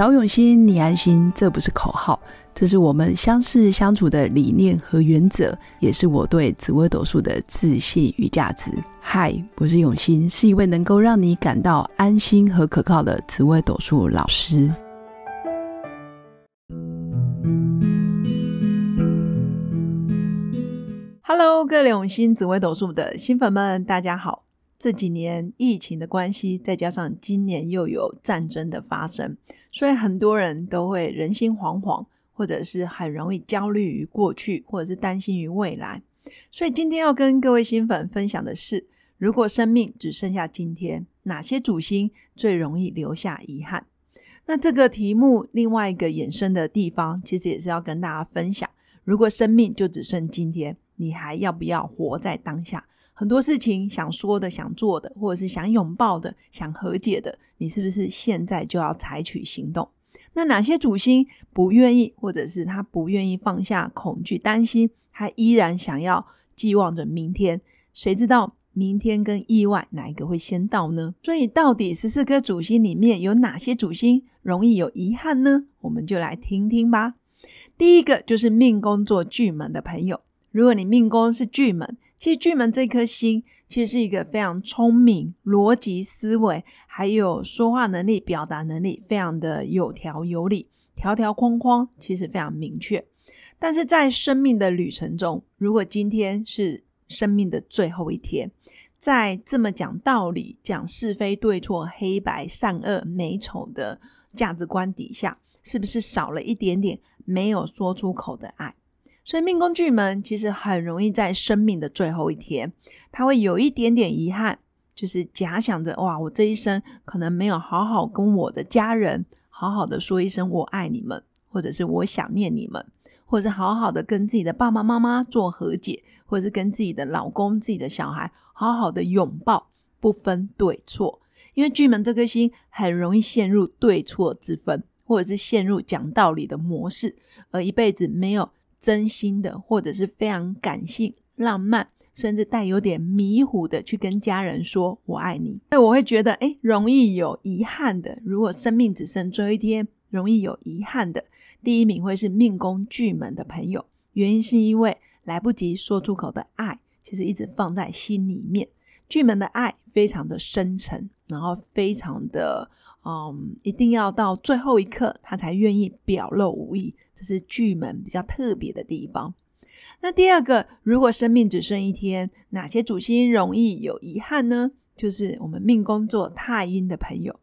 找永新，你安心，这不是口号，这是我们相识相处的理念和原则，也是我对紫微斗数的自信与价值。嗨，我是永新，是一位能够让你感到安心和可靠的紫微斗数老师。Hello，各位永新紫微斗数的新粉们，大家好。这几年疫情的关系，再加上今年又有战争的发生，所以很多人都会人心惶惶，或者是很容易焦虑于过去，或者是担心于未来。所以今天要跟各位新粉分享的是，如果生命只剩下今天，哪些主星最容易留下遗憾？那这个题目另外一个衍生的地方，其实也是要跟大家分享：如果生命就只剩今天，你还要不要活在当下？很多事情想说的、想做的，或者是想拥抱的、想和解的，你是不是现在就要采取行动？那哪些主星不愿意，或者是他不愿意放下恐惧、担心，他依然想要寄望着明天？谁知道明天跟意外哪一个会先到呢？所以，到底十四颗主星里面有哪些主星容易有遗憾呢？我们就来听听吧。第一个就是命宫做巨门的朋友，如果你命宫是巨门。其实巨门这颗星，其实是一个非常聪明、逻辑思维，还有说话能力、表达能力非常的有条有理，条条框框其实非常明确。但是在生命的旅程中，如果今天是生命的最后一天，在这么讲道理、讲是非对错、黑白善恶美丑的价值观底下，是不是少了一点点没有说出口的爱？所以命宫巨门其实很容易在生命的最后一天，他会有一点点遗憾，就是假想着哇，我这一生可能没有好好跟我的家人好好的说一声我爱你们，或者是我想念你们，或者是好好的跟自己的爸爸妈妈做和解，或者是跟自己的老公、自己的小孩好好的拥抱，不分对错。因为巨门这颗星很容易陷入对错之分，或者是陷入讲道理的模式，而一辈子没有。真心的，或者是非常感性、浪漫，甚至带有点迷糊的去跟家人说“我爱你”。所以我会觉得，哎，容易有遗憾的。如果生命只剩最后一天，容易有遗憾的，第一名会是命宫巨门的朋友。原因是因为来不及说出口的爱，其实一直放在心里面。巨门的爱非常的深沉，然后非常的，嗯，一定要到最后一刻，他才愿意表露无遗。这是巨门比较特别的地方。那第二个，如果生命只剩一天，哪些主星容易有遗憾呢？就是我们命宫做太阴的朋友。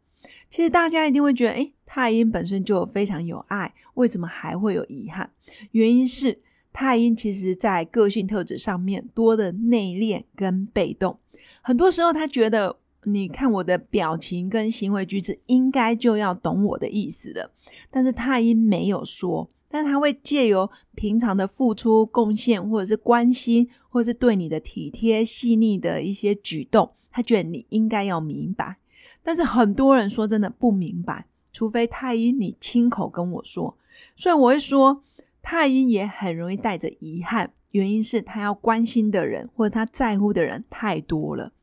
其实大家一定会觉得，诶，太阴本身就非常有爱，为什么还会有遗憾？原因是太阴其实在个性特质上面多的内敛跟被动，很多时候他觉得。你看我的表情跟行为举止，应该就要懂我的意思了。但是太阴没有说，但他会借由平常的付出、贡献，或者是关心，或者是对你的体贴、细腻的一些举动，他觉得你应该要明白。但是很多人说真的不明白，除非太阴你亲口跟我说。所以我会说，太阴也很容易带着遗憾，原因是他要关心的人或者他在乎的人太多了。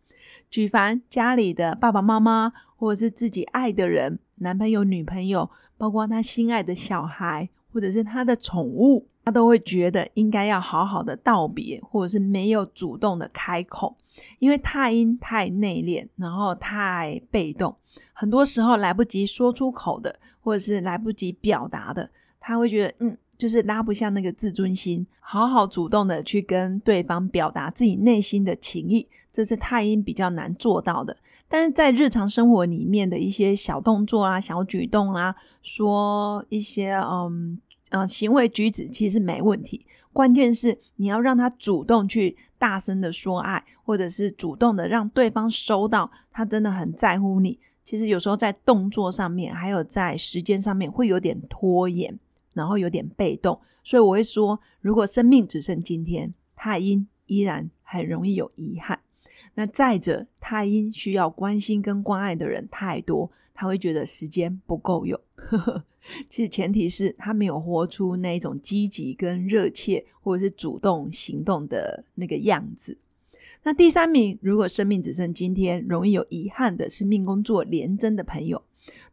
举凡家里的爸爸妈妈，或者是自己爱的人，男朋友、女朋友，包括他心爱的小孩，或者是他的宠物，他都会觉得应该要好好的道别，或者是没有主动的开口，因为太阴太内敛，然后太被动，很多时候来不及说出口的，或者是来不及表达的，他会觉得嗯。就是拉不下那个自尊心，好好主动的去跟对方表达自己内心的情意，这是太阴比较难做到的。但是在日常生活里面的一些小动作啊、小举动啊，说一些嗯嗯行为举止，其实没问题。关键是你要让他主动去大声的说爱，或者是主动的让对方收到他真的很在乎你。其实有时候在动作上面，还有在时间上面会有点拖延。然后有点被动，所以我会说，如果生命只剩今天，太阴依然很容易有遗憾。那再者，太阴需要关心跟关爱的人太多，他会觉得时间不够用。其实前提是他没有活出那种积极跟热切，或者是主动行动的那个样子。那第三名，如果生命只剩今天，容易有遗憾的是命宫做廉贞的朋友。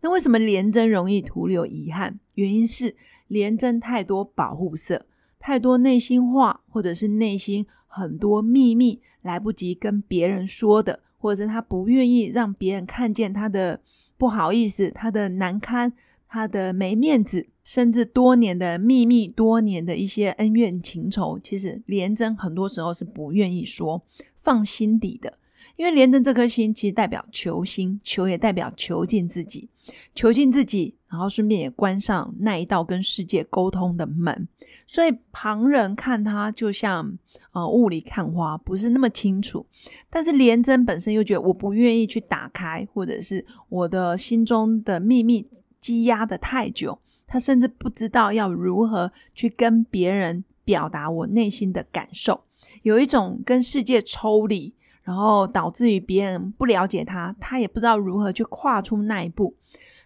那为什么廉贞容易徒留遗憾？原因是廉贞太多保护色，太多内心话，或者是内心很多秘密来不及跟别人说的，或者是他不愿意让别人看见他的不好意思，他的难堪。他的没面子，甚至多年的秘密，多年的一些恩怨情仇，其实廉贞很多时候是不愿意说，放心底的。因为廉贞这颗心，其实代表求心，求也代表囚禁自己，囚禁自己，然后顺便也关上那一道跟世界沟通的门。所以旁人看他就像呃雾里看花，不是那么清楚。但是廉贞本身又觉得我不愿意去打开，或者是我的心中的秘密。积压的太久，他甚至不知道要如何去跟别人表达我内心的感受，有一种跟世界抽离，然后导致于别人不了解他，他也不知道如何去跨出那一步。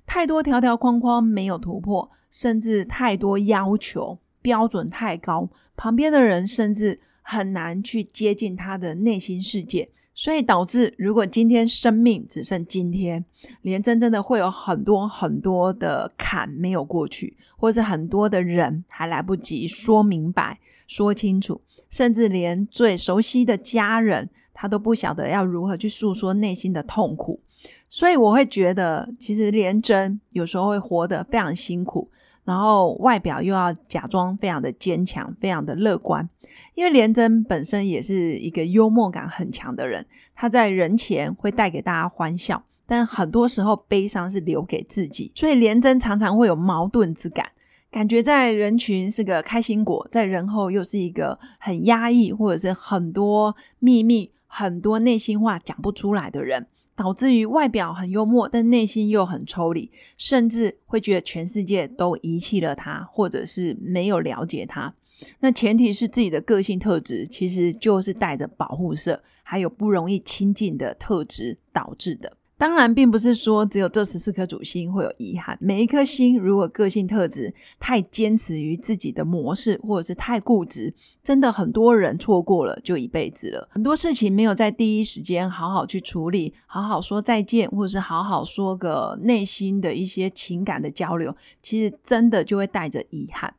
太多条条框框没有突破，甚至太多要求标准太高，旁边的人甚至很难去接近他的内心世界。所以导致，如果今天生命只剩今天，连真正的会有很多很多的坎没有过去，或是很多的人还来不及说明白、说清楚，甚至连最熟悉的家人，他都不晓得要如何去诉说内心的痛苦。所以我会觉得，其实连真有时候会活得非常辛苦。然后外表又要假装非常的坚强，非常的乐观，因为廉贞本身也是一个幽默感很强的人，他在人前会带给大家欢笑，但很多时候悲伤是留给自己，所以廉贞常常会有矛盾之感，感觉在人群是个开心果，在人后又是一个很压抑，或者是很多秘密、很多内心话讲不出来的人。导致于外表很幽默，但内心又很抽离，甚至会觉得全世界都遗弃了他，或者是没有了解他。那前提是自己的个性特质其实就是带着保护色，还有不容易亲近的特质导致的。当然，并不是说只有这十四颗主星会有遗憾。每一颗星，如果个性特质太坚持于自己的模式，或者是太固执，真的很多人错过了就一辈子了。很多事情没有在第一时间好好去处理，好好说再见，或者是好好说个内心的一些情感的交流，其实真的就会带着遗憾。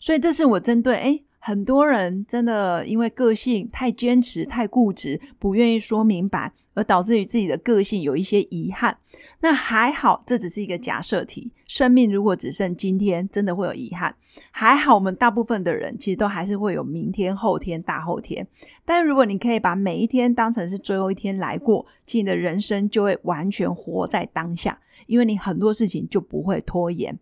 所以，这是我针对哎。很多人真的因为个性太坚持、太固执，不愿意说明白，而导致于自己的个性有一些遗憾。那还好，这只是一个假设题。生命如果只剩今天，真的会有遗憾。还好，我们大部分的人其实都还是会有明天、后天、大后天。但如果你可以把每一天当成是最后一天来过，其实你的人生就会完全活在当下，因为你很多事情就不会拖延。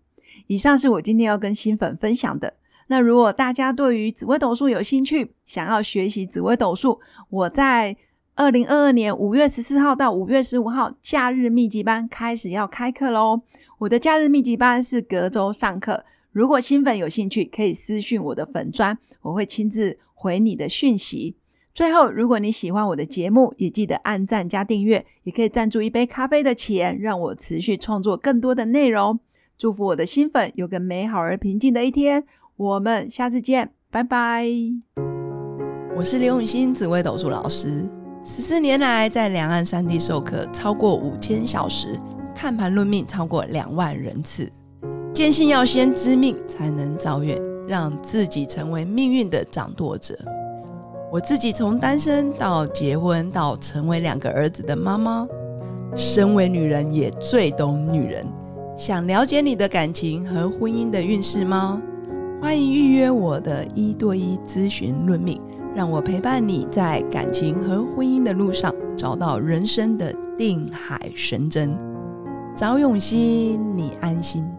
以上是我今天要跟新粉分享的。那如果大家对于紫微斗数有兴趣，想要学习紫微斗数，我在二零二二年五月十四号到五月十五号假日密集班开始要开课喽。我的假日密集班是隔周上课，如果新粉有兴趣，可以私讯我的粉砖，我会亲自回你的讯息。最后，如果你喜欢我的节目，也记得按赞加订阅，也可以赞助一杯咖啡的钱，让我持续创作更多的内容。祝福我的新粉有个美好而平静的一天。我们下次见，拜拜。我是刘永新，紫微斗数老师。十四年来，在两岸三地授课超过五千小时，看盘论命超过两万人次。坚信要先知命，才能造运，让自己成为命运的掌舵者。我自己从单身到结婚，到成为两个儿子的妈妈，身为女人也最懂女人。想了解你的感情和婚姻的运势吗？欢迎预约我的一对一咨询论命，让我陪伴你在感情和婚姻的路上找到人生的定海神针。早永熙，你安心。